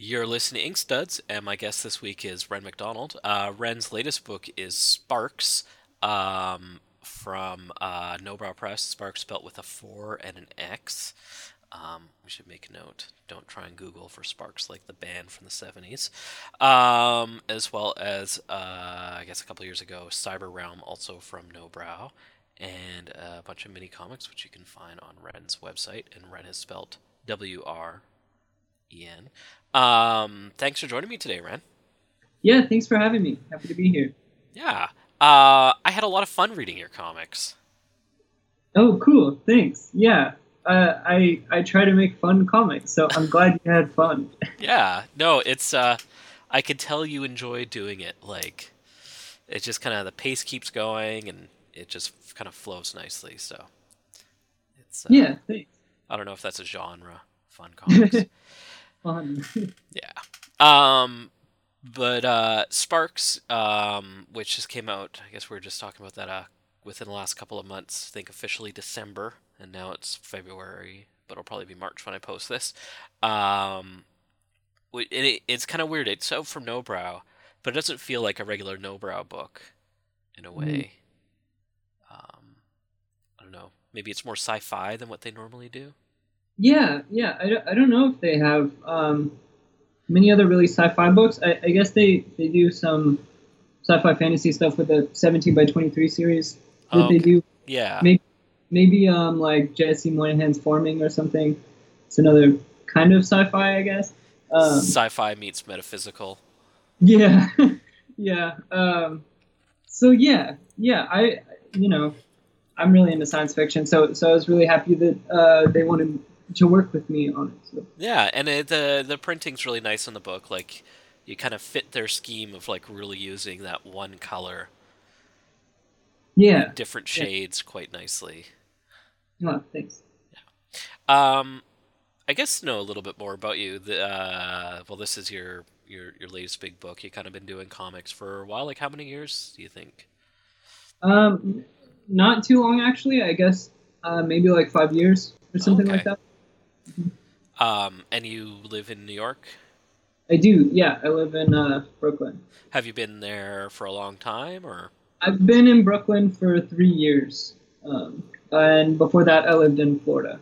You're listening to Inkstuds, and my guest this week is Wren McDonald. Uh, Wren's latest book is Sparks um, from uh, Nobrow Press. Sparks spelt with a 4 and an X. Um, we should make a note. Don't try and Google for Sparks like the band from the 70s. Um, as well as, uh, I guess, a couple years ago, Cyber Realm, also from Nobrow, and a bunch of mini comics, which you can find on Wren's website. And Wren is spelled W R Ian. Um, thanks for joining me today, Wren. Yeah, thanks for having me. Happy to be here. Yeah. Uh, I had a lot of fun reading your comics. Oh, cool. Thanks. Yeah. Uh, I I try to make fun comics, so I'm glad you had fun. yeah. No, it's uh I could tell you enjoy doing it. Like it just kind of the pace keeps going and it just kind of flows nicely, so it's uh, Yeah, thanks. I don't know if that's a genre, fun comics. Fun. yeah. Um, but uh, Sparks, um, which just came out. I guess we were just talking about that uh, within the last couple of months. I think officially December, and now it's February, but it'll probably be March when I post this. Um, it, it's kind of weird. It's out from Nobrow, but it doesn't feel like a regular Nobrow book, in a way. Um, I don't know. Maybe it's more sci-fi than what they normally do. Yeah, yeah. I, don't- I don't know if they have um, many other really sci-fi books. I, I guess they, they do some sci-fi fantasy stuff with the 17 by 23 series that Oh, they do. Yeah. Maybe maybe um like Jesse Moynihan's Forming or something. It's another kind of sci-fi, I guess. Um, Sci-fi meets metaphysical. yeah, yeah. Um, so yeah, yeah. I you know I'm really into science fiction, so so I was really happy that uh, they wanted to work with me on it. So. Yeah, and it, the the printing's really nice in the book. Like, you kind of fit their scheme of like really using that one color, Yeah. different Yeah. shades, quite nicely. Oh, thanks. Yeah. Um, I guess to know a little bit more about you. The, uh, well, this is your your your latest big book. You kind of been doing comics for a while. Like, how many years do you think? Um, not too long actually. I guess uh, maybe like five years or something like Okay. Um, and you live in New York. I do. Yeah, I live in uh, Brooklyn. Have you been there for a long time, or? I've been in Brooklyn for three years, um, and before that, I lived in Florida.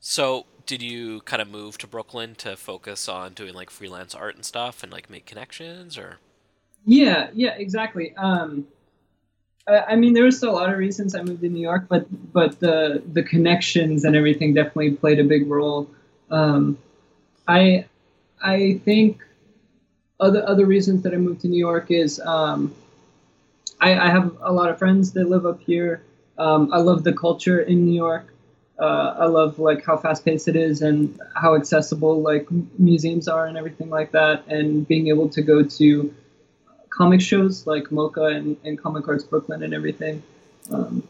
So, did you kind of move to Brooklyn to focus on doing like freelance art and stuff, and like make connections, or? Yeah, yeah, exactly. Um, I, I mean, there was a lot of reasons I moved to New York, but but the the connections and everything definitely played a big role. Um, I I think other other reasons that I moved to New York is um, I, I have a lot of friends that live up here. Um, I love the culture in New York. Uh, I love like how fast paced it is and how accessible like museums are and everything like that. And being able to go to comic shows like MoCCA and, and Comic Arts Brooklyn and everything. Um,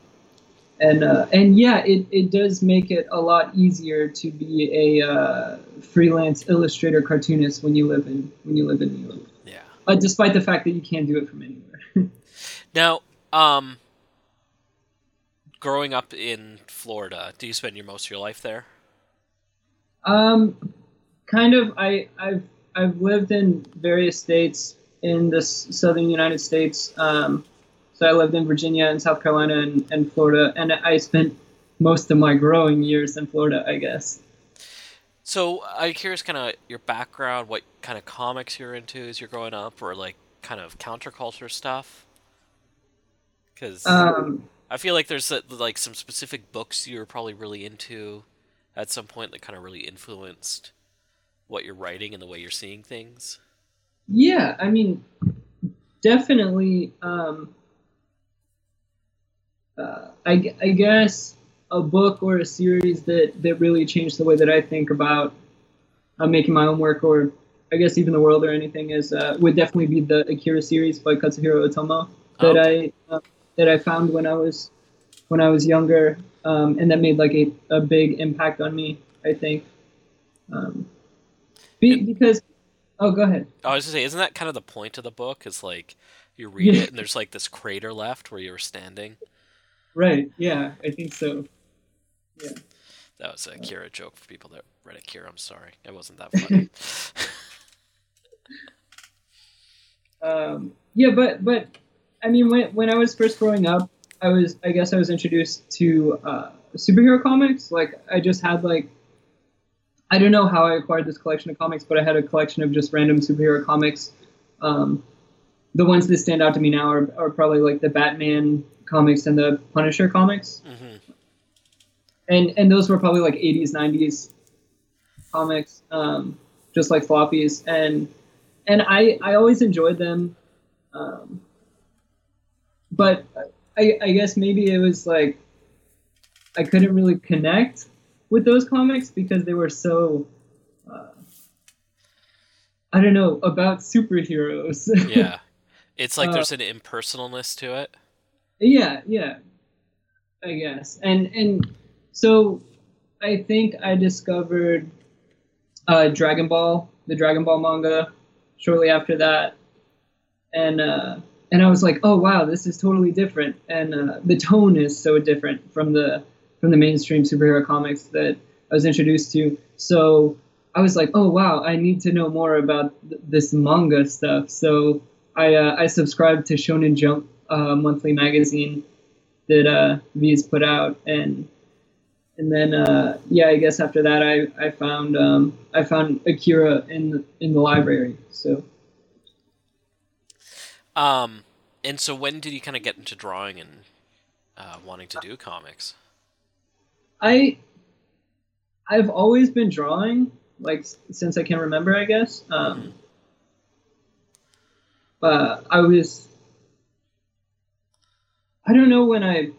and uh, and yeah, it, it does make it a lot easier to be a uh, freelance illustrator cartoonist when you live in when you live in New York. Yeah. Uh, despite the fact that you can't do it from anywhere. Now, um, growing up in Florida, do you spend your most of your life there? Um, kind of. I I've I've lived in various states in the southern United States. Um, so I lived in Virginia and South Carolina and, and Florida, and I spent most of my growing years in Florida, I guess. So I'm curious, kind of your background, what kind of comics you're into as you're growing up, or like kind of counterculture stuff. Because Um, I feel like there's uh, like some specific books you were probably really into at some point that kind of really influenced what you're writing and the way you're seeing things. Yeah, I mean, definitely. Um, uh, I, I guess a book or a series that, that really changed the way that I think about uh, making my own work, or I guess even the world or anything, is uh, would definitely be the Akira series by Katsuhiro Otomo that I uh, that I found when I was when I was younger, um, and that made like a, a big impact on me. I think um, be, because oh, go ahead. I was gonna say, isn't that kind of the point of the book? Is like you read it and there's like this crater left where you were standing. Right? Yeah, I think so. Yeah. That was Akira joke for people that read Akira. I'm sorry, it wasn't that funny. Um, yeah, but but I mean, when when I was first growing up, I was I guess I was introduced to uh, superhero comics. Like I just had like I don't know how I acquired this collection of comics, but I had a collection of just random superhero comics. Um, the ones that stand out to me now are, are probably like the Batman comics and the Punisher comics, hmm and and those were probably like 80s 90s comics, um, just like floppies, and and I I always enjoyed them, um, but I I guess maybe it was like I couldn't really connect with those comics because they were so uh, I don't know about superheroes. Yeah. It's like Uh, there's an impersonalness to it. yeah, yeah. I guess. And and so I think I discovered uh, Dragon Ball, the Dragon Ball manga, shortly after that, and uh, and I was like, oh wow, this is totally different, and uh, the tone is so different from the from the mainstream superhero comics that I was introduced to. So I was like, oh wow, I need to know more about th- this manga stuff. So I uh, I subscribed to Shonen Jump uh, monthly magazine that uh, Viz put out, and and then uh, yeah, I guess after that I, I found um, I found Akira in the, in the library. So Um, and so when did you kind of get into drawing and uh, wanting to do comics? I I've always been drawing like since I can remember, I guess. Um, but I was I don't know when I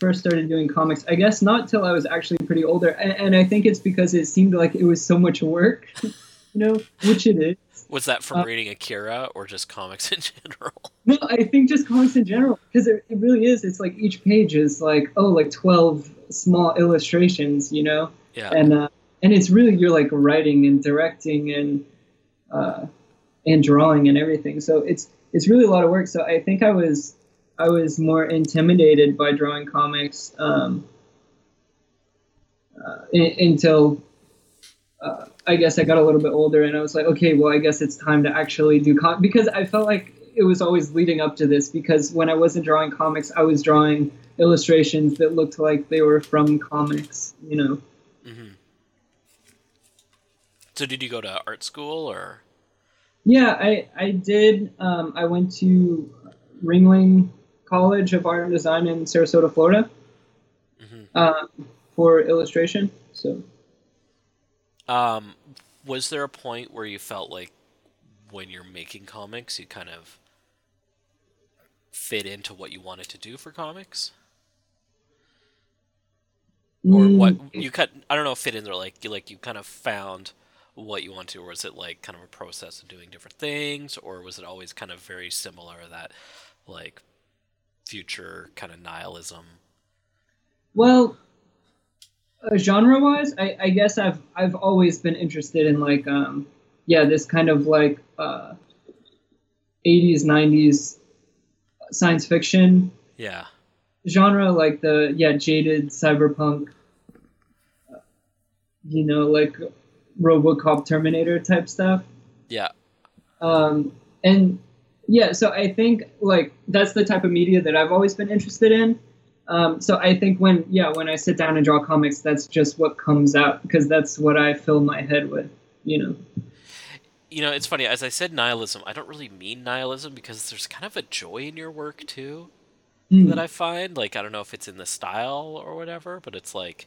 first started doing comics. I guess not till I was actually pretty older, and, and I think it's because it seemed like it was so much work, you know, which it is. Was that from Uh, reading Akira or just comics in general? No, I think just comics in general, because it, it really is. It's like each page is like oh, like twelve small illustrations, you know. Yeah. and uh, and it's really you're like writing and directing and uh, and drawing and everything. So it's it's really a lot of work. So I think I was I was more intimidated by drawing comics um, uh, i- until uh, I guess I got a little bit older and I was like, okay, well I guess it's time to actually do because I felt like it was always leading up to this because when I wasn't drawing comics, I was drawing illustrations that looked like they were from comics, you know. hmm So did you go to art school or? Yeah, I I did. Um, I went to Ringling College of Art and Design in Sarasota, Florida, Mhm. um, for illustration. So Um, was there a point where you felt like when you're making comics, you kind of fit into what you wanted to do for comics, or Mm, what you cut? I don't know. Fit in there like you like you kind of found what you want to, or was it like kind of a process of doing different things, or was it always kind of very similar that like future kind of nihilism? Well, uh, genre-wise, I, I guess I've I've always been interested in like um, yeah, this kind of like uh, 80s, 90s science fiction Yeah, genre, like the yeah jaded cyberpunk, you know, like RoboCop, Terminator type stuff. yeah, Um, and yeah, so I think like that's the type of media that I've always been interested in. Um, so I think when yeah when I sit down and draw comics, that's just what comes out because that's what I fill my head with, you know. You know, it's funny. As I said, nihilism. I don't really mean nihilism because there's kind of a joy in your work too Hmm. that I find. Like I don't know if it's in the style or whatever, but it's like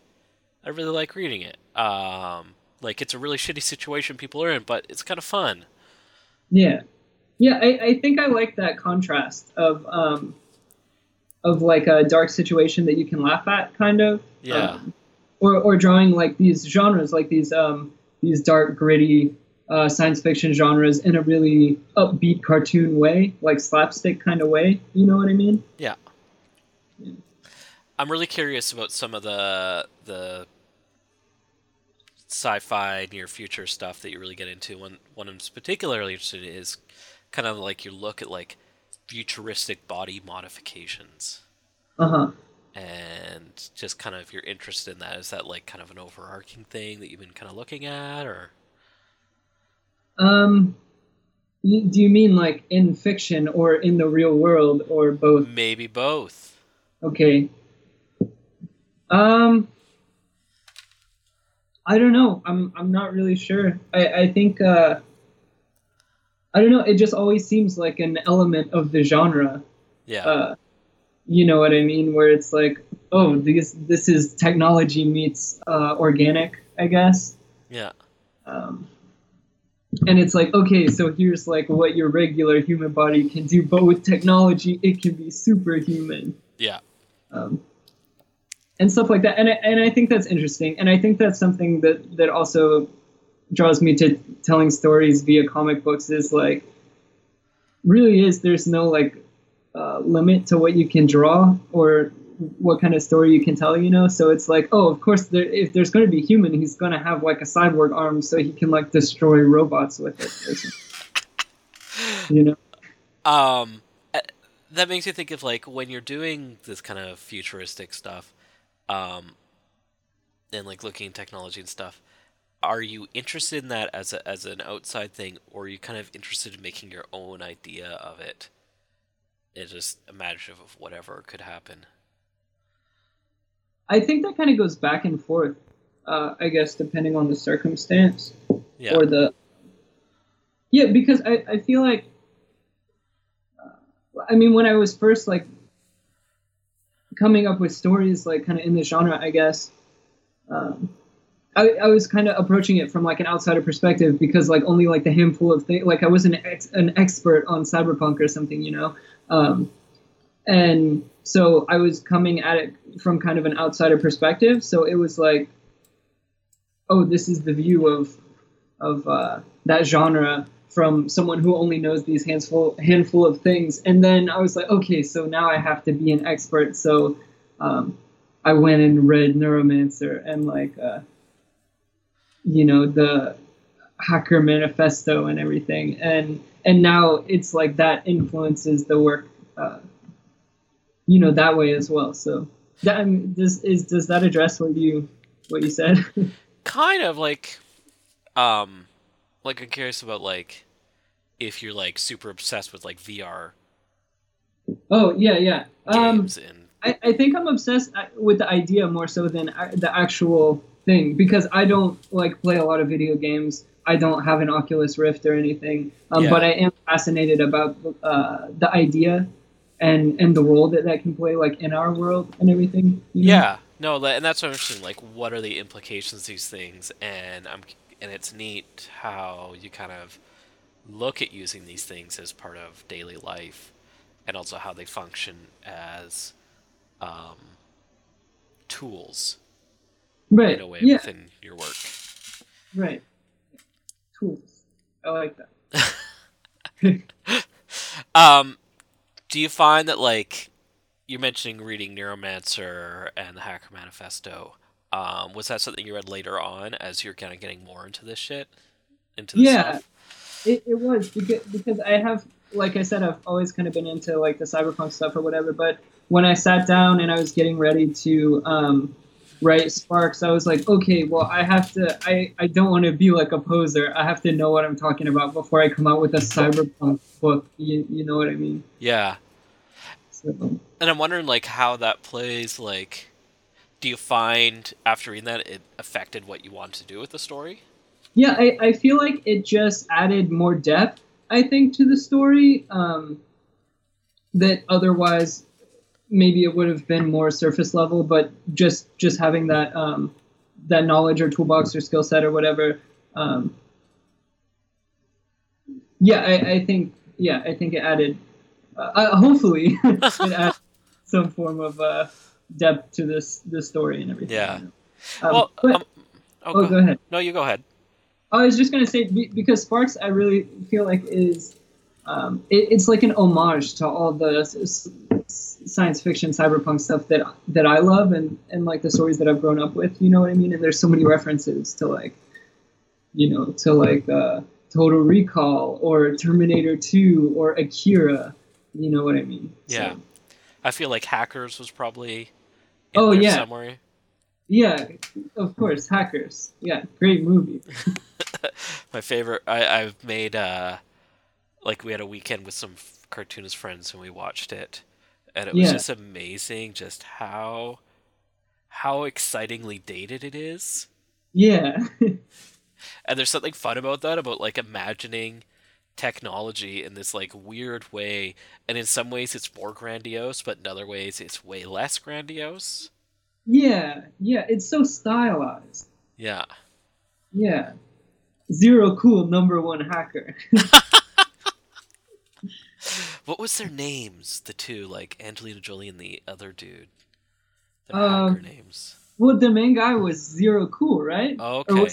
I really like reading it. Um, like it's a really shitty situation people are in, but it's kind of fun. Yeah, yeah. I, I think I like that contrast of um, of like a dark situation that you can laugh at, kind of. Yeah. Um, or or drawing like these genres, like these um these dark, gritty uh, science fiction genres in a really upbeat cartoon way, like slapstick kind of way. You know what I mean? Yeah. I'm really curious about some of the the sci-fi near future stuff that you really get into. One one I'm particularly interested in is kind of like your look at like futuristic body modifications Uh huh. and just kind of your interest in that. Is that like kind of an overarching thing that you've been kind of looking at or Um, do you mean like in fiction or in the real world or both? maybe both? Okay. Um, I don't know. I'm I'm not really sure. I I think uh, I don't know. It just always seems like an element of the genre. Yeah. Uh, you know what I mean? Where it's like, oh, this this is technology meets uh, organic, I guess. yeah. Um, and it's like, okay, so here's like what your regular human body can do, but with technology, it can be superhuman. Yeah. Um, and stuff like that. And I, and I think that's interesting. And I think that's something that that also draws me to telling stories via comic books is like really is there's no like uh, limit to what you can draw or what kind of story you can tell you know so it's like oh of course there, if there's going to be human he's going to have like a cyborg arm so he can like destroy robots with it you know Um, uh, that makes me think of like when you're doing this kind of futuristic stuff, um, and like looking at technology and stuff. Are you interested in that as a, as an outside thing, or are you kind of interested in making your own idea of it? It's just imaginative of whatever could happen. I think that kind of goes back and forth uh, i guess depending on the circumstance Yeah. or the yeah because i, I feel like uh, i mean when i was first like coming up with stories like kind of in the genre i guess um, I, I was kind of approaching it from like an outsider perspective because like only like the handful of things like i was an ex- an expert on cyberpunk or something you know um, and so i was coming at it from kind of an outsider perspective so it was like oh this is the view of of uh, that genre from someone who only knows these handful handful of things. And then I was like, okay, so now I have to be an expert. So um, I went and read Neuromancer and like, uh, you know, the Hacker Manifesto and everything. And and now it's like that influences the work, uh, you know, that way as well. So that I mean, does is does that address what you what you said? kind of like um like i'm curious about like if you're like super obsessed with like vr oh yeah, yeah. Um, games and I, I think I'm obsessed uh, with the idea more so than the actual thing because I don't like play a lot of video games. I don't have an Oculus Rift or anything, um, Yeah. but I am fascinated about uh, the idea and and the role that that can play like in our world and everything. you know? yeah no and that's what i'm interested in like what are the implications of these things and i'm and it's neat how you kind of look at using these things as part of daily life and also how they function as um, tools right. in a way yeah, within your work right. Tools. I like that. Um, do you find that like you're mentioning reading Neuromancer and the Hacker Manifesto? Um, was that something you read later on as you're kind of getting more into this shit? Into this Yeah. stuff? It, it was because because I have like I said I've always kind of been into like the cyberpunk stuff or whatever. But when I sat down and I was getting ready to um, write Sparks, I was like, okay, well I have to. I I don't want to be like a poser. I have to know what I'm talking about before I come out with a cyberpunk book. You you know what I mean? Yeah. And I'm wondering like how that plays. Like, do you find after reading that it affected what you want to do with the story? yeah, I, I feel like it just added more depth, I think, to the story. Um, that otherwise maybe it would have been more surface level, but just just having that um, that knowledge or toolbox or skill set or whatever. Um, yeah, I, I think yeah, I think it added. Uh, uh, hopefully, it added some form of uh, depth to this this story and everything. Yeah. Um, well, but- um, oh, oh, go ahead. No, you go ahead. I was just gonna say because Sparks, I really feel like is um, it, it's like an homage to all the science fiction cyberpunk stuff that that I love and and like the stories that I've grown up with. You know what I mean? And there's so many references to like, you know, to like uh, Total Recall or Terminator 2 or Akira. You know what I mean? So- Yeah. I feel like Hackers was probably in Oh, yeah. somewhere. yeah, of course, Hackers. Yeah, great movie. My favorite. I, I've made uh, like we had a weekend with some cartoonist friends and we watched it, and it was Yeah. just amazing just how how excitingly dated it is. Yeah. And there's something fun about that, about like imagining technology in this like weird way, and in some ways it's more grandiose, but in other ways it's way less grandiose. yeah, yeah, it's so stylized. Yeah. Yeah. Zero cool number one hacker. What was their names? The two, like Angelina Jolie and the other dude. Their Um, hacker names. Well, the main guy was Zero Cool, right? Oh, okay.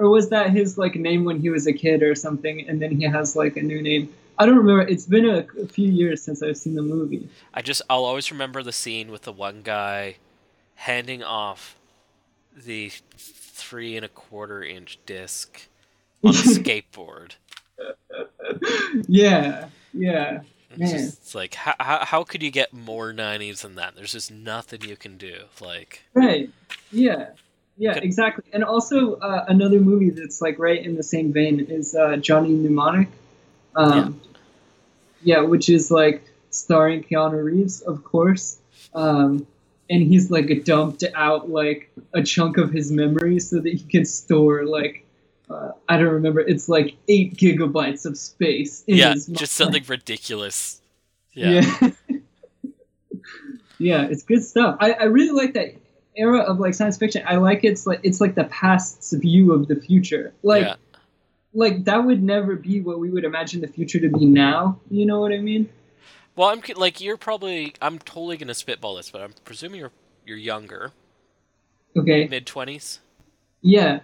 Or was that his like name when he was a kid or something, and then he has like a new name? I don't remember. It's been a, a few years since I've seen the movie. I just I'll always remember the scene with the one guy handing off the three and a quarter inch disc on a skateboard. yeah, yeah. It's, Man. just, it's like how, how how could you get more '90s than that? There's just nothing you can do. Like Right. Yeah. Yeah, exactly. And also uh, another movie that's like right in the same vein is uh, Johnny Mnemonic. Um, yeah. which is like starring Keanu Reeves, of course. Um, and he's like dumped out like a chunk of his memory so that he can store like uh, I don't remember. It's like eight gigabytes of space. In yeah, just something ridiculous. Yeah. Yeah. Yeah, it's good stuff. I, I really like that era of like science fiction. I like it's like it's like the past's view of the future. Like yeah. like that would never be what we would imagine the future to be now. You know what I mean? Well, I'm like you're probably I'm totally gonna spitball this, but I'm presuming you're you're younger, Okay. mid twenties. Yeah.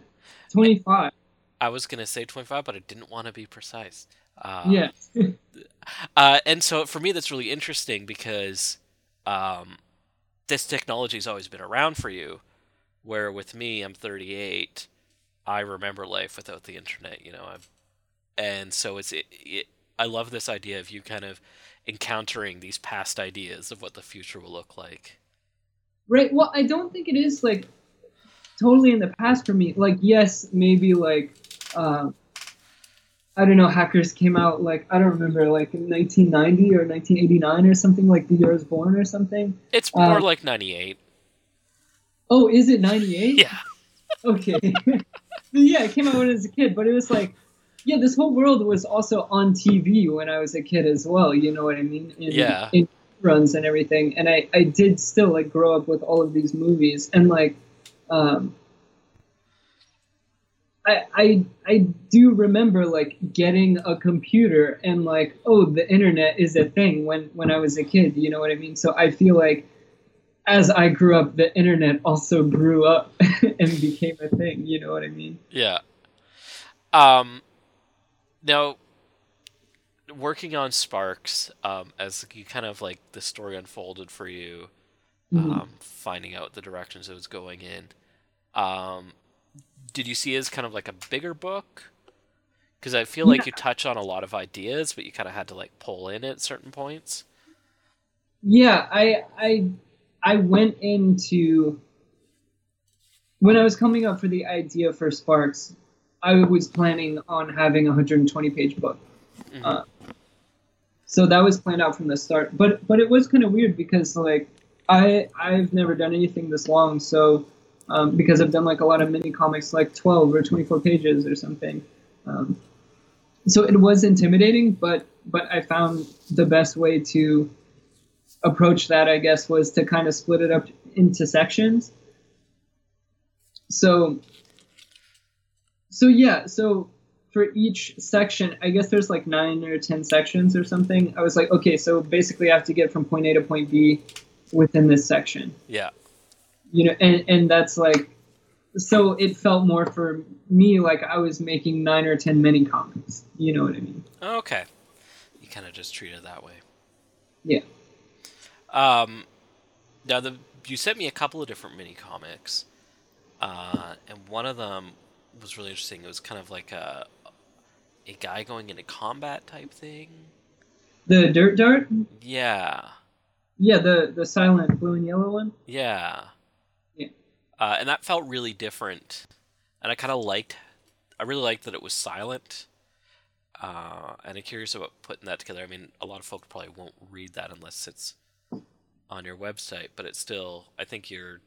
Twenty five. I was gonna say 25, but I didn't want to be precise. Uh, yeah. Uh, and so for me, that's really interesting because um, this technology's always been around for you. Where with me, I'm 38. I remember life without the internet. You know, I'm, and so it's it, it. I love this idea of you kind of encountering these past ideas of what the future will look like. Right. Well, I don't think it is like totally in the past for me. Like, yes, maybe like uh, I don't know. Hackers came out like I don't remember, like in 1990 or 1989 or something, like the year I was born or something. It's more Uh, like 98. Oh, is it 98? Yeah. Okay. yeah, it came out when I was a kid, but it was like, yeah, this whole world was also on TV when I was a kid as well. You know what I mean? In, Yeah. In runs and everything, and I I did still like grow up with all of these movies and like, um. I, I I do remember like getting a computer and like oh the internet is a thing when when I was a kid you know what I mean so I feel like as I grew up, the internet also grew up and became a thing. You know what I mean? Yeah. Um, now, working on Sparks, um, as you kind of like the story unfolded for you, Mhm. um, finding out the directions it was going in, um, did you see it as kind of like a bigger book? Because I feel like you touch on a lot of ideas, but you kind of had to like pull in at certain points. Yeah, I I I went into when I was coming up for the idea for Sparks. I was planning on having a 120 page book. Mhm. Uh, so that was planned out from the start. But but it was kind of weird because like I I've never done anything this long. So um, because I've done like a lot of mini comics, like 12 or 24 pages or something. Um, so it was intimidating, but but I found the best way to approach that, I guess, was to kind of split it up into sections. So so yeah, so for each section, I guess there's like nine or ten sections or something. I was like, okay, so basically I have to get from point A to point B within this section. Yeah. You know, and, and that's like so it felt more for me like I was making nine or ten mini comics. You know what I mean? Okay. You kind of just treat it that way. Yeah. Um, now the you sent me a couple of different mini comics, uh, and one of them was really interesting. It was kind of like a a guy going into combat type thing. The dirt dart? Yeah, Yeah, the the silent blue and yellow one. yeah, Yeah. Uh, and that felt really different, and I kind of liked. I really liked that it was silent. Uh, and I'm curious about putting that together. I mean, a lot of folks probably won't read that unless it's on your website, but it's still. I think you're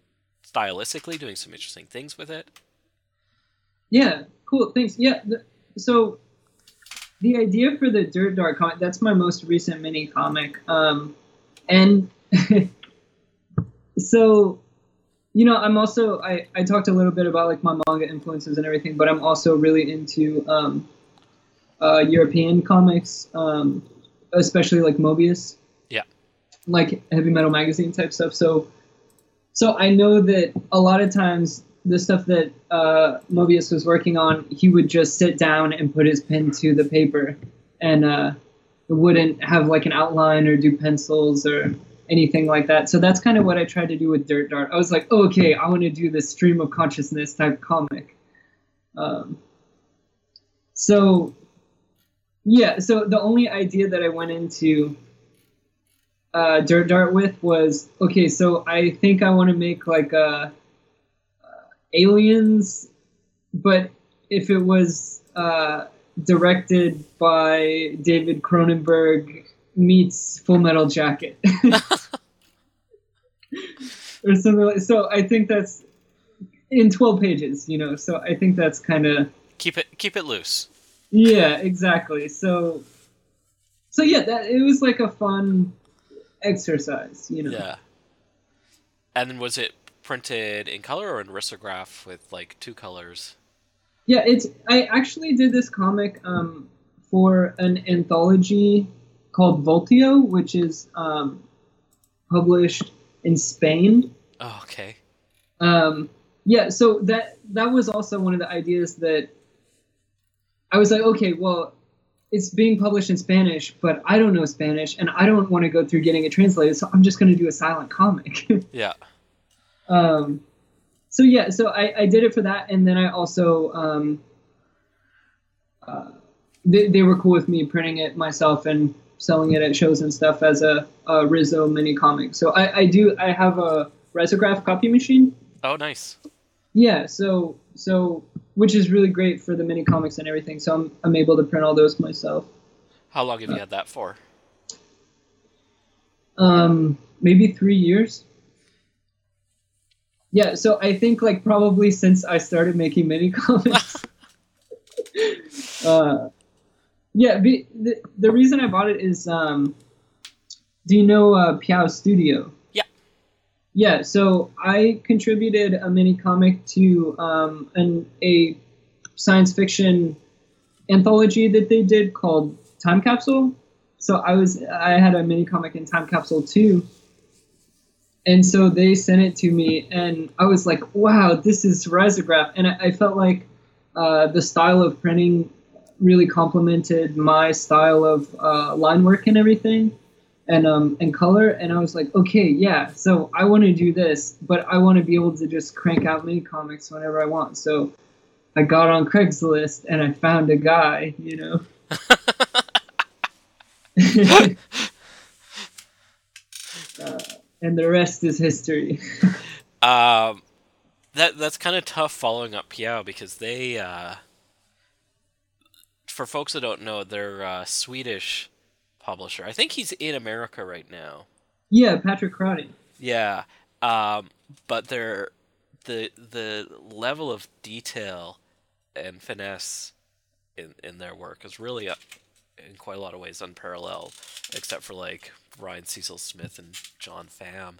stylistically doing some interesting things with it. Yeah, cool. Thanks. Yeah. The, so the idea for the Dirt Dart comic, that's my most recent mini comic. Um, and so, you know, I'm also, I, I talked a little bit about like my manga influences and everything, but I'm also really into um, uh, European comics, um, especially like Moebius. Yeah. Like heavy metal magazine type stuff. So, so I know that a lot of times the stuff that uh, Moebius was working on, he would just sit down and put his pen to the paper, and uh, wouldn't have like an outline or do pencils or anything like that. So that's kind of what I tried to do with Dirt Dart. I was like, oh, okay, I want to do this stream of consciousness type comic. Um, so yeah, so the only idea that I went into uh, Dirt Dart with was okay. So I think I want to make like a uh, aliens, but if it was uh, directed by David Cronenberg meets Full Metal Jacket. or something like so i think that's in 12 pages you know so i think that's kind of Keep it keep it loose. yeah exactly so so yeah that it was like a fun exercise you know Yeah. And was it printed in color or in risograph with like two colors? Yeah, it's. I actually did this comic um, for an anthology called Voltio, which is um, published in Spain. Oh, okay. Um, yeah, so that that was also one of the ideas that I was like, okay, well, it's being published in Spanish, but I don't know Spanish, and I don't want to go through getting it translated, so I'm just going to do a silent comic. Yeah. um, so yeah, so I, I did it for that, and then I also um, uh, they, they were cool with me printing it myself and selling it at shows and stuff as a, a Riso mini comic. So I, I do I have a Risograph copy machine. Oh, nice. Yeah, so so which is really great for the mini comics and everything. So I'm I'm able to print all those myself. How long have you had that for? Um, maybe three years. Yeah, so I think like probably since I started making mini comics. uh, yeah, the the reason I bought it is um, do you know uh, Peow Studio? Yeah. Yeah, so I contributed a mini comic to um, an a science fiction anthology that they did called Time Capsule. So I was I had a mini comic in Time Capsule 2. And so they sent it to me and I was like, wow, this is risograph. And I, I felt like uh, the style of printing really complemented my style of uh, line work and everything and um, and color and I was like, okay, yeah, so I want to do this, but I want to be able to just crank out mini comics whenever I want. So I got on Craigslist and I found a guy, you know. uh, and the rest is history. Um, that that's kind of tough following up Peow because they, uh, for folks that don't know, they're a Swedish publisher. I think he's in America right now. yeah, Patrick Crotty. Yeah, um, but they're the the level of detail and finesse in in their work is really in quite a lot of ways unparalleled, except for like Ryan Cecil Smith and John Pham.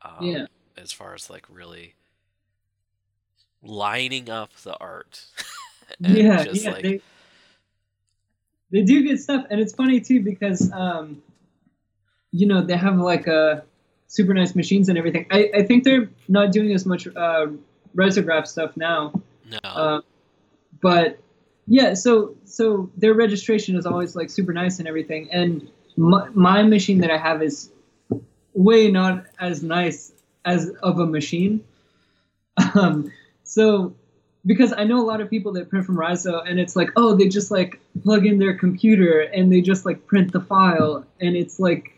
Um, Yeah. As far as like really lining up the art. yeah, just, yeah, like- they they do good stuff, and it's funny too because um, you know they have like a super nice machines and everything. I, I think they're not doing as much uh, risograph stuff now, no. uh, but yeah. So so their registration is always like super nice and everything, and my, my machine that I have is way not as nice as of a machine. Um, so because I know a lot of people that print from Riso, and it's like, oh, they just like plug in their computer and they just like print the file, and it's like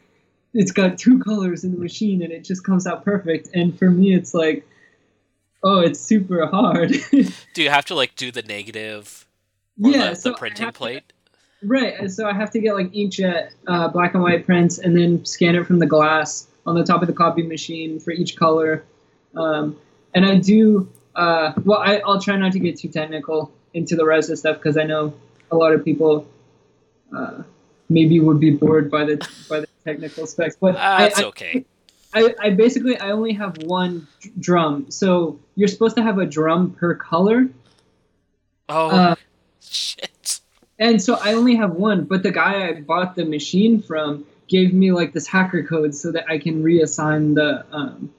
it's got two colors in the machine, and it just comes out perfect. And for me, it's like, oh, it's super hard. do you have to like do the negative or yeah, the, so the printing have to- plate? Right, so I have to get like inkjet uh, black and white prints, and then scan it from the glass on the top of the copy machine for each color. Um, and I do uh, well. I, I'll try not to get too technical into the rest of stuff because I know a lot of people uh, maybe would be bored by the by the technical specs. But I, That's I, okay. I, I basically I only have one drum, so you're supposed to have a drum per color. Oh Uh, shit. And so I only have one, but the guy I bought the machine from gave me like this hacker code so that I can reassign the um,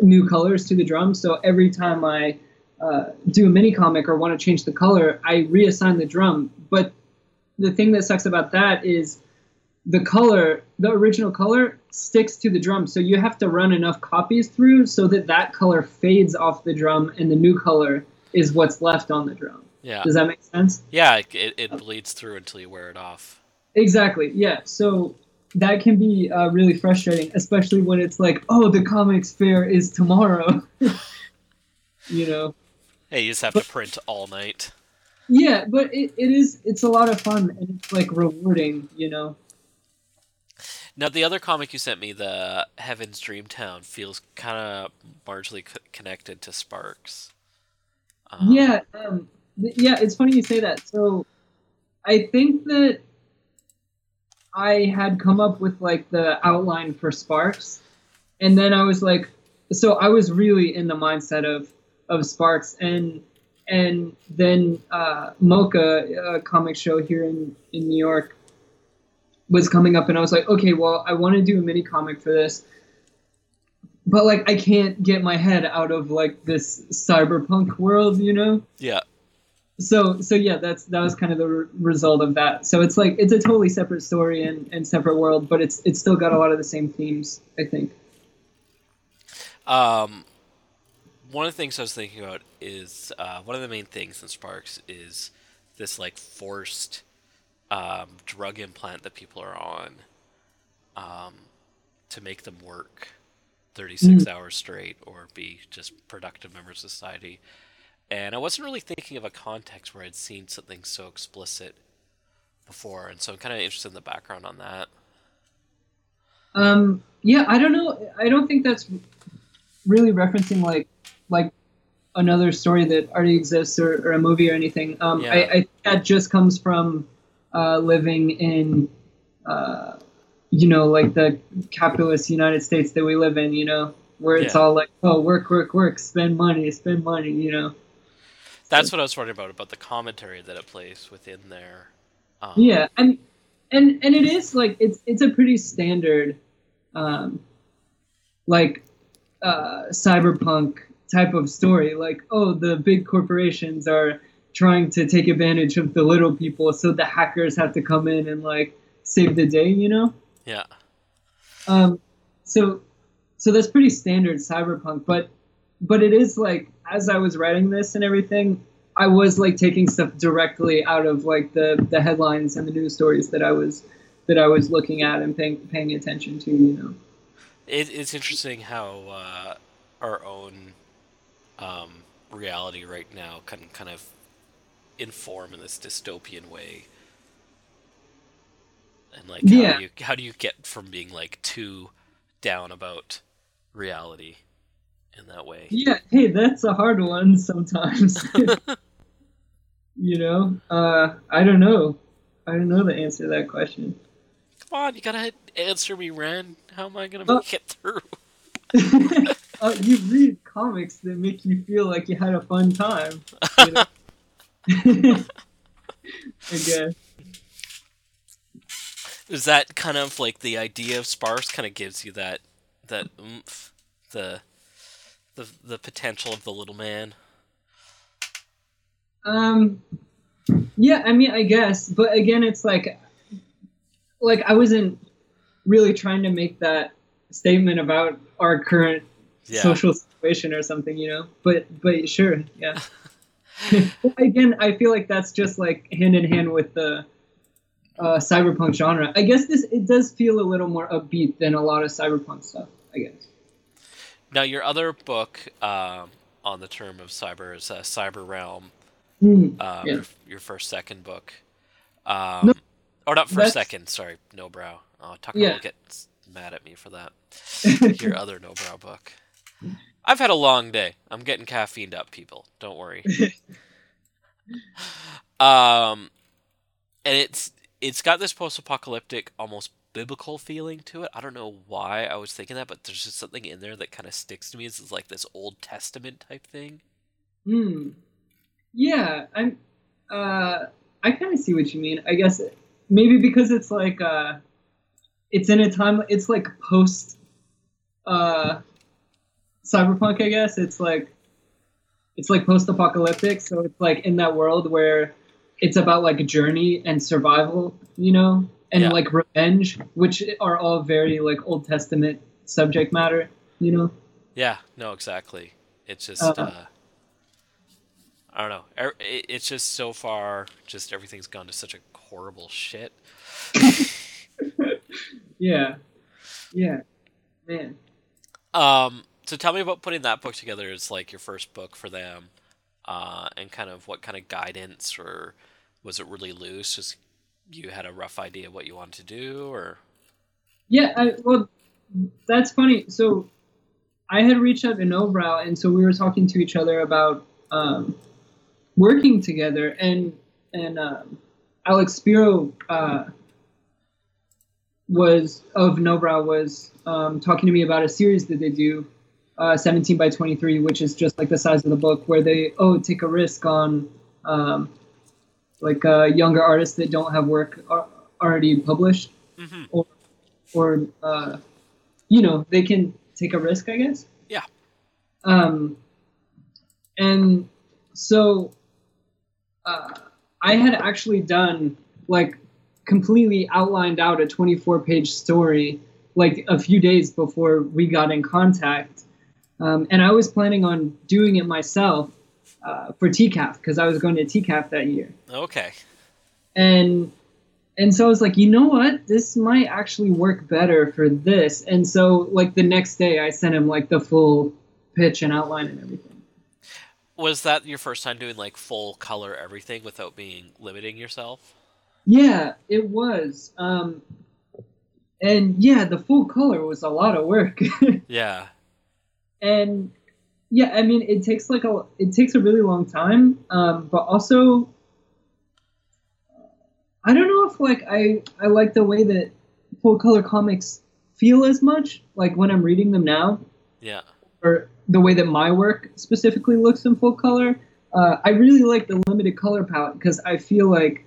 new colors to the drum. So every time I uh, do a mini comic or want to change the color, I reassign the drum. But the thing that sucks about that is the color, the original color, sticks to the drum. So you have to run enough copies through so that that color fades off the drum and the new color is what's left on the drum. Yeah. Does that make sense? Yeah, it, it bleeds through until you wear it off. Exactly. Yeah. So that can be uh, really frustrating, especially when it's like, oh, the comics fair is tomorrow. you know. Hey, you just have to print all night. Yeah, but it, it is it's a lot of fun and it's like rewarding, you know. Now, the other comic you sent me, the Heaven's Dreamtown, feels kind of largely co- connected to Sparks. Um, Yeah, um, th- yeah, it's funny you say that. So, I think that I had come up with like the outline for Sparks, and then I was like, so I was really in the mindset of of Sparks, and and then uh, MoCCA, a comic show here in in New York, was coming up, and I was like, okay, well, I want to do a mini comic for this. But like I can't get my head out of like this cyberpunk world, you know Yeah. So so yeah that's that was kind of the re- result of that. So it's like it's a totally separate story and, and separate world but it's it's still got a lot of the same themes i think. Um, one of the things I was thinking about is uh, one of the main things in Sparks is this like forced um, drug implant that people are on um, to make them work 36 hours straight or be just productive members of society. And I wasn't really thinking of a context where I'd seen something so explicit before, and so I'm kind of interested in the background on that. um yeah i don't know i don't think that's really referencing like like another story that already exists or, or a movie or anything um Yeah. I, I that just comes from uh living in uh you know like the capitalist united states that we live in you know where it's Yeah. all like oh work work work spend money spend money you know That's what I was wondering about about the commentary that it plays within there. Um, Yeah, and and and it is like it's it's a pretty standard, um, like uh, cyberpunk type of story. Like, oh, the big corporations are trying to take advantage of the little people, so the hackers have to come in and like save the day. You know. Yeah. Um, so so that's pretty standard cyberpunk, but but it is like as I was writing this and everything, I was like taking stuff directly out of like the the headlines and the news stories that I was that I was looking at and paying paying attention to. You know. It, it's interesting how uh, our own um, reality right now can kind of inform in this dystopian way. And like, how Yeah. do you how do you get from being like too down about reality in that way? Yeah. Hey, that's a hard one sometimes. you know. Uh, I don't know. I don't know the answer to that question. Come on, you gotta answer me, Wren. How am I gonna Oh. make it through? uh, you read comics that make you feel like you had a fun time. You know? I guess. Is that kind of like the idea of Sparks? kind of gives you that that oomph, the the the potential of the little man? Um, yeah, I mean, I guess, but again, it's like, like I wasn't really trying to make that statement about our current Yeah. social situation or something, you know. But but sure, yeah. again, I feel like that's just like hand in hand with the uh, cyberpunk genre. I guess this it does feel a little more upbeat than a lot of cyberpunk stuff. I guess. Now, your other book um, on the term of cyber is uh, Cyber Realm, Hmm, um, Yeah. your, your first second book. Um, No, or not first second, sorry, Nobrow. Oh, Tucker Yeah. will get mad at me for that. your other Nobrow book. I've had a long day. I'm getting caffeined up, people. Don't worry. um, and it's it's got this post-apocalyptic, almost biblical feeling to it. I don't know why I was thinking that, but there's just something in there that kind of sticks to me. It's like this Old Testament type thing. Hmm. Yeah, I'm. Uh, I kind of see what you mean. I guess maybe because it's like uh, it's in a time. It's like post. Uh, cyberpunk, I guess. It's like it's like post-apocalyptic, so it's like in that world where it's about like a journey and survival, you know, and Yeah. like revenge, which are all very like Old Testament subject matter, you know. Yeah, no, exactly. It's just, Uh, uh, I don't know. Er- It's just so far, just everything's gone to such a horrible shit. Yeah, yeah, man. Um, so tell me about putting that book together as like your first book for them, uh, and kind of what kind of guidance, or was it really loose? Just you had a rough idea what you wanted to do, or Yeah, I, well, that's funny. So I had reached out to Nobrow, and so we were talking to each other about um, working together, and and um, Alex Spiro uh, was of Nobrow was um, talking to me about a series that they do, uh, 17 by 23, which is just like the size of the book, where they oh take a risk on um, like uh, younger artists that don't have work already published Mhm. or or uh, you know they can take a risk i guess Yeah. um and so uh, i had actually done like completely outlined out a 24 page story like a few days before we got in contact um, and i was planning on doing it myself uh, for TCAF because i was going to TCAF that year okay, and and so I was like, you know what, this might actually work better for this. And so like the next day, I sent him like the full pitch and outline and everything. was that your first time doing like full color everything without being limiting yourself? Yeah, it was. Um, and yeah, the full color was a lot of work. Yeah, and yeah, I mean, it takes like a it takes a really long time. Um, but also, I don't know if like I I like the way that full color comics feel as much like when I'm reading them now. yeah, or the way that my work specifically looks in full color. Uh, I really like the limited color palette because I feel like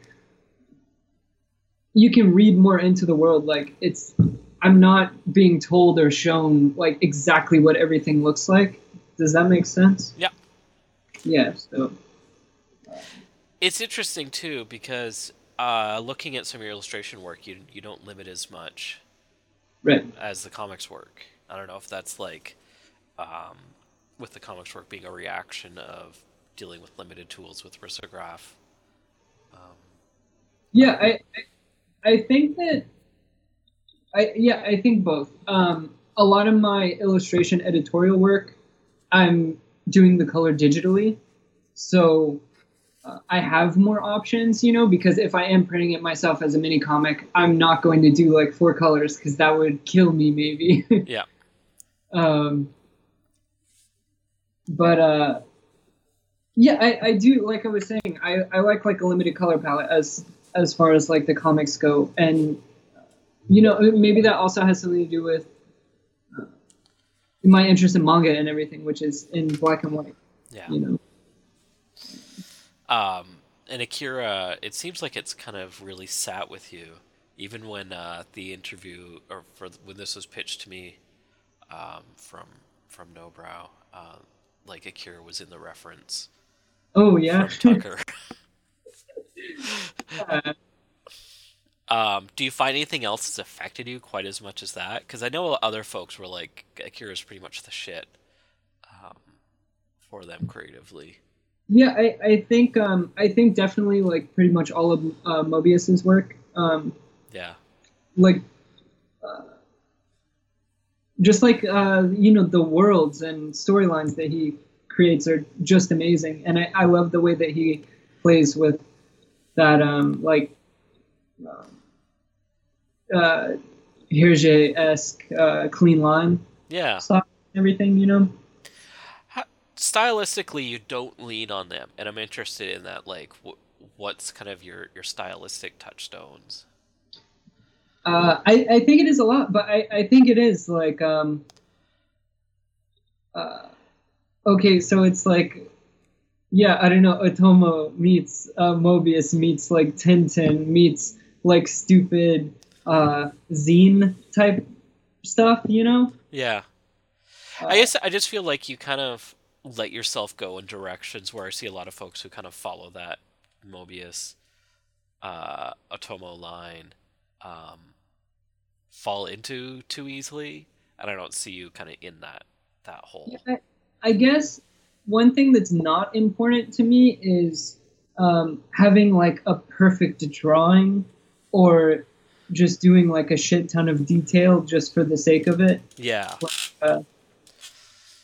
you can read more into the world. Like it's, I'm not being told or shown like exactly what everything looks like. Does that make sense? Yeah. Yeah. So it's interesting too because uh, looking at some of your illustration work, you you don't limit as much right. as the comics work. I don't know if that's like um, with the comics work being a reaction of dealing with limited tools with risograph. Yeah, I, I, I think that, I yeah, I think both. Um, a lot of my illustration editorial work, I'm doing the color digitally, so uh, I have more options, you know. Because if I am printing it myself as a mini comic, I'm not going to do like four colors because that would kill me, maybe. Yeah, um, but uh, yeah, I, I do like I was saying, I, I like like a limited color palette as as far as like the comics go, and you know maybe that also has something to do with my interest in manga and everything, which is in black and white. yeah. You know, Um, and Akira, it seems like it's kind of really sat with you, even when uh, the interview or for when this was pitched to me um, from from Nobrow, uh, like Akira was in the reference oh yeah, Tucker. Uh, um, do you find anything else that's affected you quite as much as that? Because I know other folks were like, Akira's pretty much the shit um, for them creatively. yeah. I, I think um, I think definitely like pretty much all of uh, Moebius's work. Um, Yeah, like uh, just like uh, you know the worlds and storylines that he creates are just amazing and I, I love the way that he plays with that um like um, uh Hergé-esque uh, clean line yeah. everything you know How, stylistically, you don't lean on them, and I'm interested in that. Like, wh- what's kind of your your stylistic touchstones? Uh, I, I think it is a lot, but I, I think it is like um, uh, okay, so it's like yeah, I don't know, Otomo meets uh, Moebius meets like Tintin meets like stupid uh, zine type stuff, you know? Yeah, Uh, I guess I just feel like you kind of let yourself go in directions where I see a lot of folks who kind of follow that Moebius, uh, Otomo line, um, fall into too easily, and I don't see you kind of in that that hole. Yeah, I, I guess one thing that's not important to me is um, having like a perfect drawing or just doing like a shit ton of detail just for the sake of it. Yeah, Uh,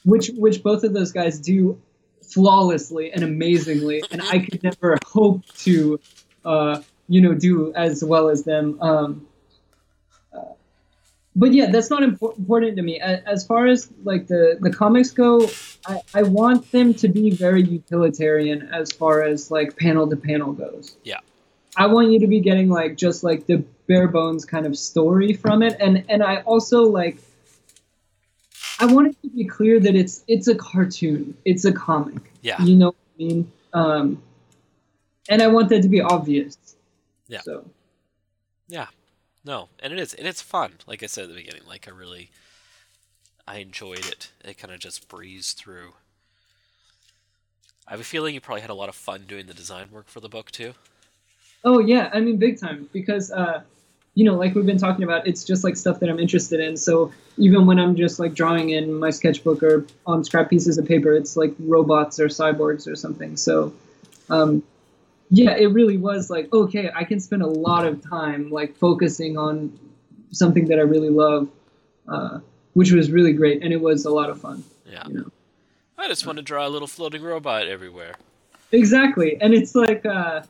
which which both of those guys do flawlessly and amazingly, and I could never hope to, uh, you know, do as well as them. Um, uh, but yeah, that's not impor- important to me. As far as like the the comics go, I, I want them to be very utilitarian as far as like panel to panel goes. Yeah. I want you to be getting like just like the bare bones kind of story from it, and and I also like. I want it to be clear that it's it's a cartoon, it's a comic. yeah, You know what I mean? Um, and I want that to be obvious. Yeah. So Yeah. no, and it is, and it's fun. Like I said at the beginning, like I really, I enjoyed it. It kind of just breezed through. I have a feeling you probably had a lot of fun doing the design work for the book too. Oh yeah, I mean big time because uh, you know, like we've been talking about, it's just like stuff that I'm interested in. So even when I'm just like drawing in my sketchbook or on scrap pieces of paper, it's like robots or cyborgs or something. So um, yeah, it really was like okay, I can spend a lot of time like focusing on something that I really love, uh, which was really great, and it was a lot of fun. Yeah, You know. I just want to draw a little floating robot everywhere. Exactly, and it's like uh,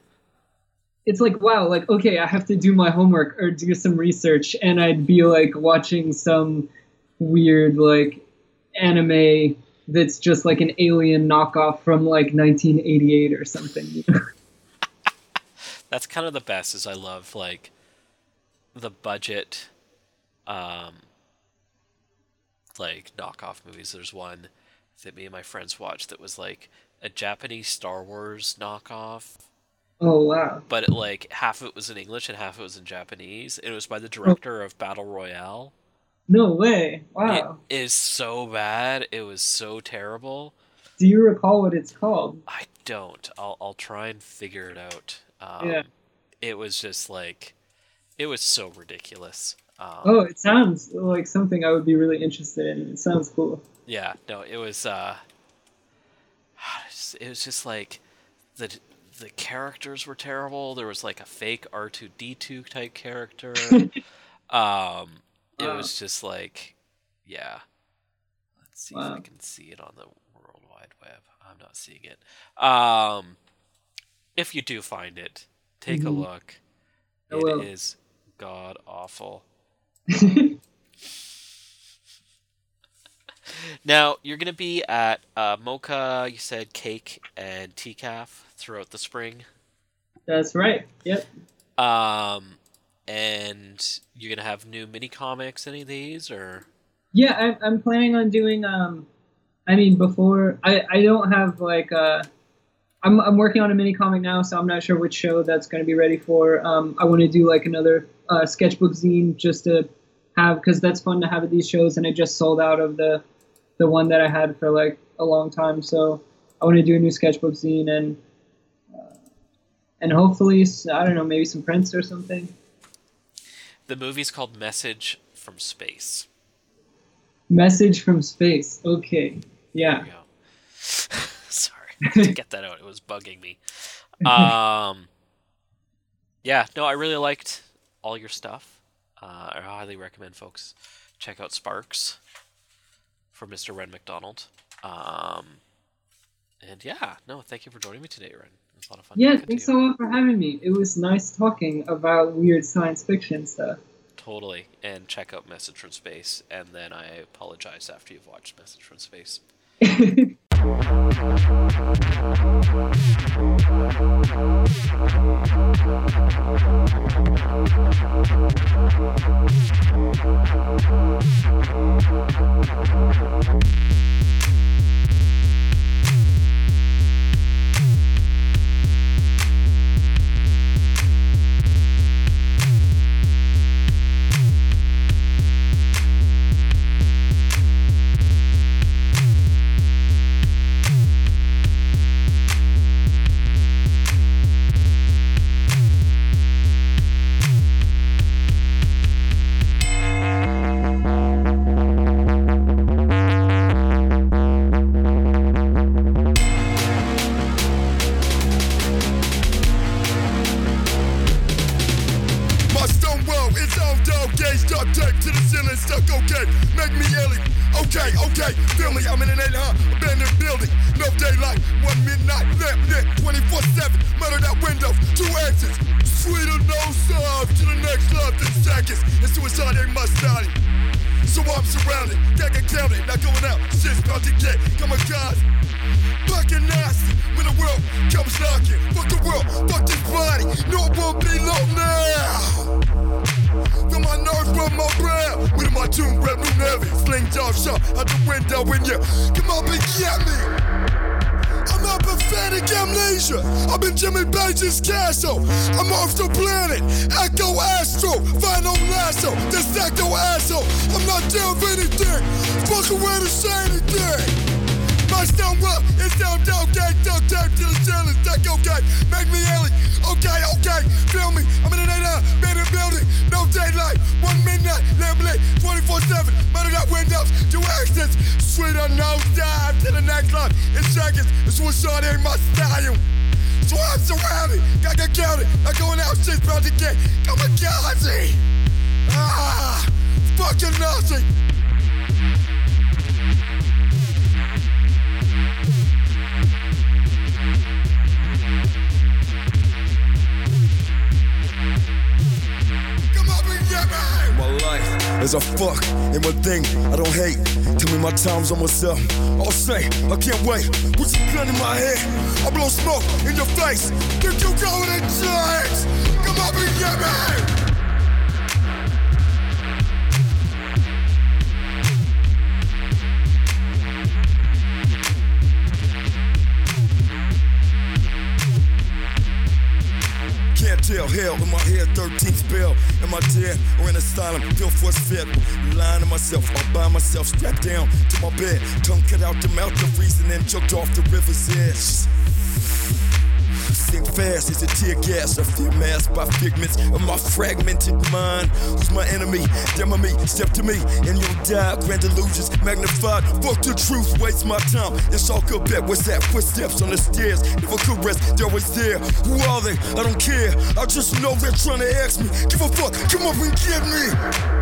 it's like wow, like okay, I have to do my homework or do some research, and I'd be like watching some weird like anime that's just like an alien knockoff from like 1988 or something. You know? That's kind of the best. Is I love like the budget, um, like knockoff movies. There's one that me and my friends watched that was like a Japanese Star Wars knockoff, Oh wow, but it, like half of it was in English and half of it was in Japanese. It was by the director of Battle Royale. no way! Wow. It is so bad. It was so terrible. Do you recall what it's called? I don't. I'll I'll try and figure it out. Um, Yeah. It was just like, it was so ridiculous. Um, Oh, it sounds like something I would be really interested in. It sounds cool. Yeah. No, it was. uh It was just like the the characters were terrible. There was like a fake R two D two type character. um, it Wow. was just like, yeah. Let's see if I can see it on the World Wide Web. I'm not seeing it. Um, if you do find it, take a Mhm. look. I It will. is god awful. Now you're gonna be at uh, MoCCA. You said cake and TCAF throughout the spring. That's right. Yep. Um, and you're gonna have new mini comics. Any of these or? Yeah, I'm, I'm planning on doing. Um, I mean, before I, I don't have like uh, I'm I'm working on a mini comic now, so I'm not sure which show that's going to be ready for. Um, I want to do like another uh, sketchbook zine just to have because that's fun to have at these shows, and I just sold out of the the one that I had for like a long time, so I want to do a new sketchbook zine and and hopefully I don't know maybe some prints or something. The movie's called Message from Space. Message from space. Okay. Yeah. There you go. Sorry, to get that out. It was bugging me. Um, yeah, no, I really liked all your stuff. Uh, I highly recommend folks check out Sparks for Mr. Wren McDonald. Um, and yeah, no, thank you for joining me today, Wren. It's a lot of fun. Yeah, thanks so much for having me. It was nice talking about weird science fiction stuff. Totally. And check out Message from Space, and then I apologize after you've watched Message from Space. Ain't my style. So I'm surrounded, can't get counted, not going out. Shit's about to get oh kamikaze. Fucking nasty when the world comes knocking. Fuck the world, fuck this body. No one be low now. Feel my nerves from my brow. With my tomb, red moon heavy. Sling jaw shot out the window when you come up and get me. I'm pathetic amnesia. I've been Jimmy Page's castle. I'm off the planet. Echo Astro. Final lasso. This Echo asshole. I'm not down for anything. Fuck around and say anything. Stone well down, down, gang, duck, tape to the ceiling, duck, okay, make me alien, okay, okay, feel me, I'm in an 8 abandoned building, no daylight, one midnight, laminate, 24-7, murdered out windows, two exits, sweet on nose dive to the next life, in seconds, it's suicide ain't my style. So I'm surrounded, got to count it, I'm going out, shit's about to get kamikaze. Ah, fucking Nazi. Life is a fuck and one thing I don't hate. Tell me my time's almost up. I'll say I can't wait. Put some gun in my head. I blow smoke in your face. Think you going to change? Come up and get me! In my head, 13th spell. Am I dead or in asylum? Feel force fit. Lying to myself, all by myself, strapped down to my bed. Tongue cut out the mouth of reason and choked off the river's edge. Sink fast as a tear gas. I fear masked by figments of my fragmented mind. Who's my enemy? Demo me, step to me, and you'll die. Grand illusions magnified. Fuck the truth, waste my time. It's all good bet. What's that? Footsteps on the stairs. Never could rest, they're always there. Who are they? I don't care. I just know they're trying to ask me. Give a fuck, come up and get me.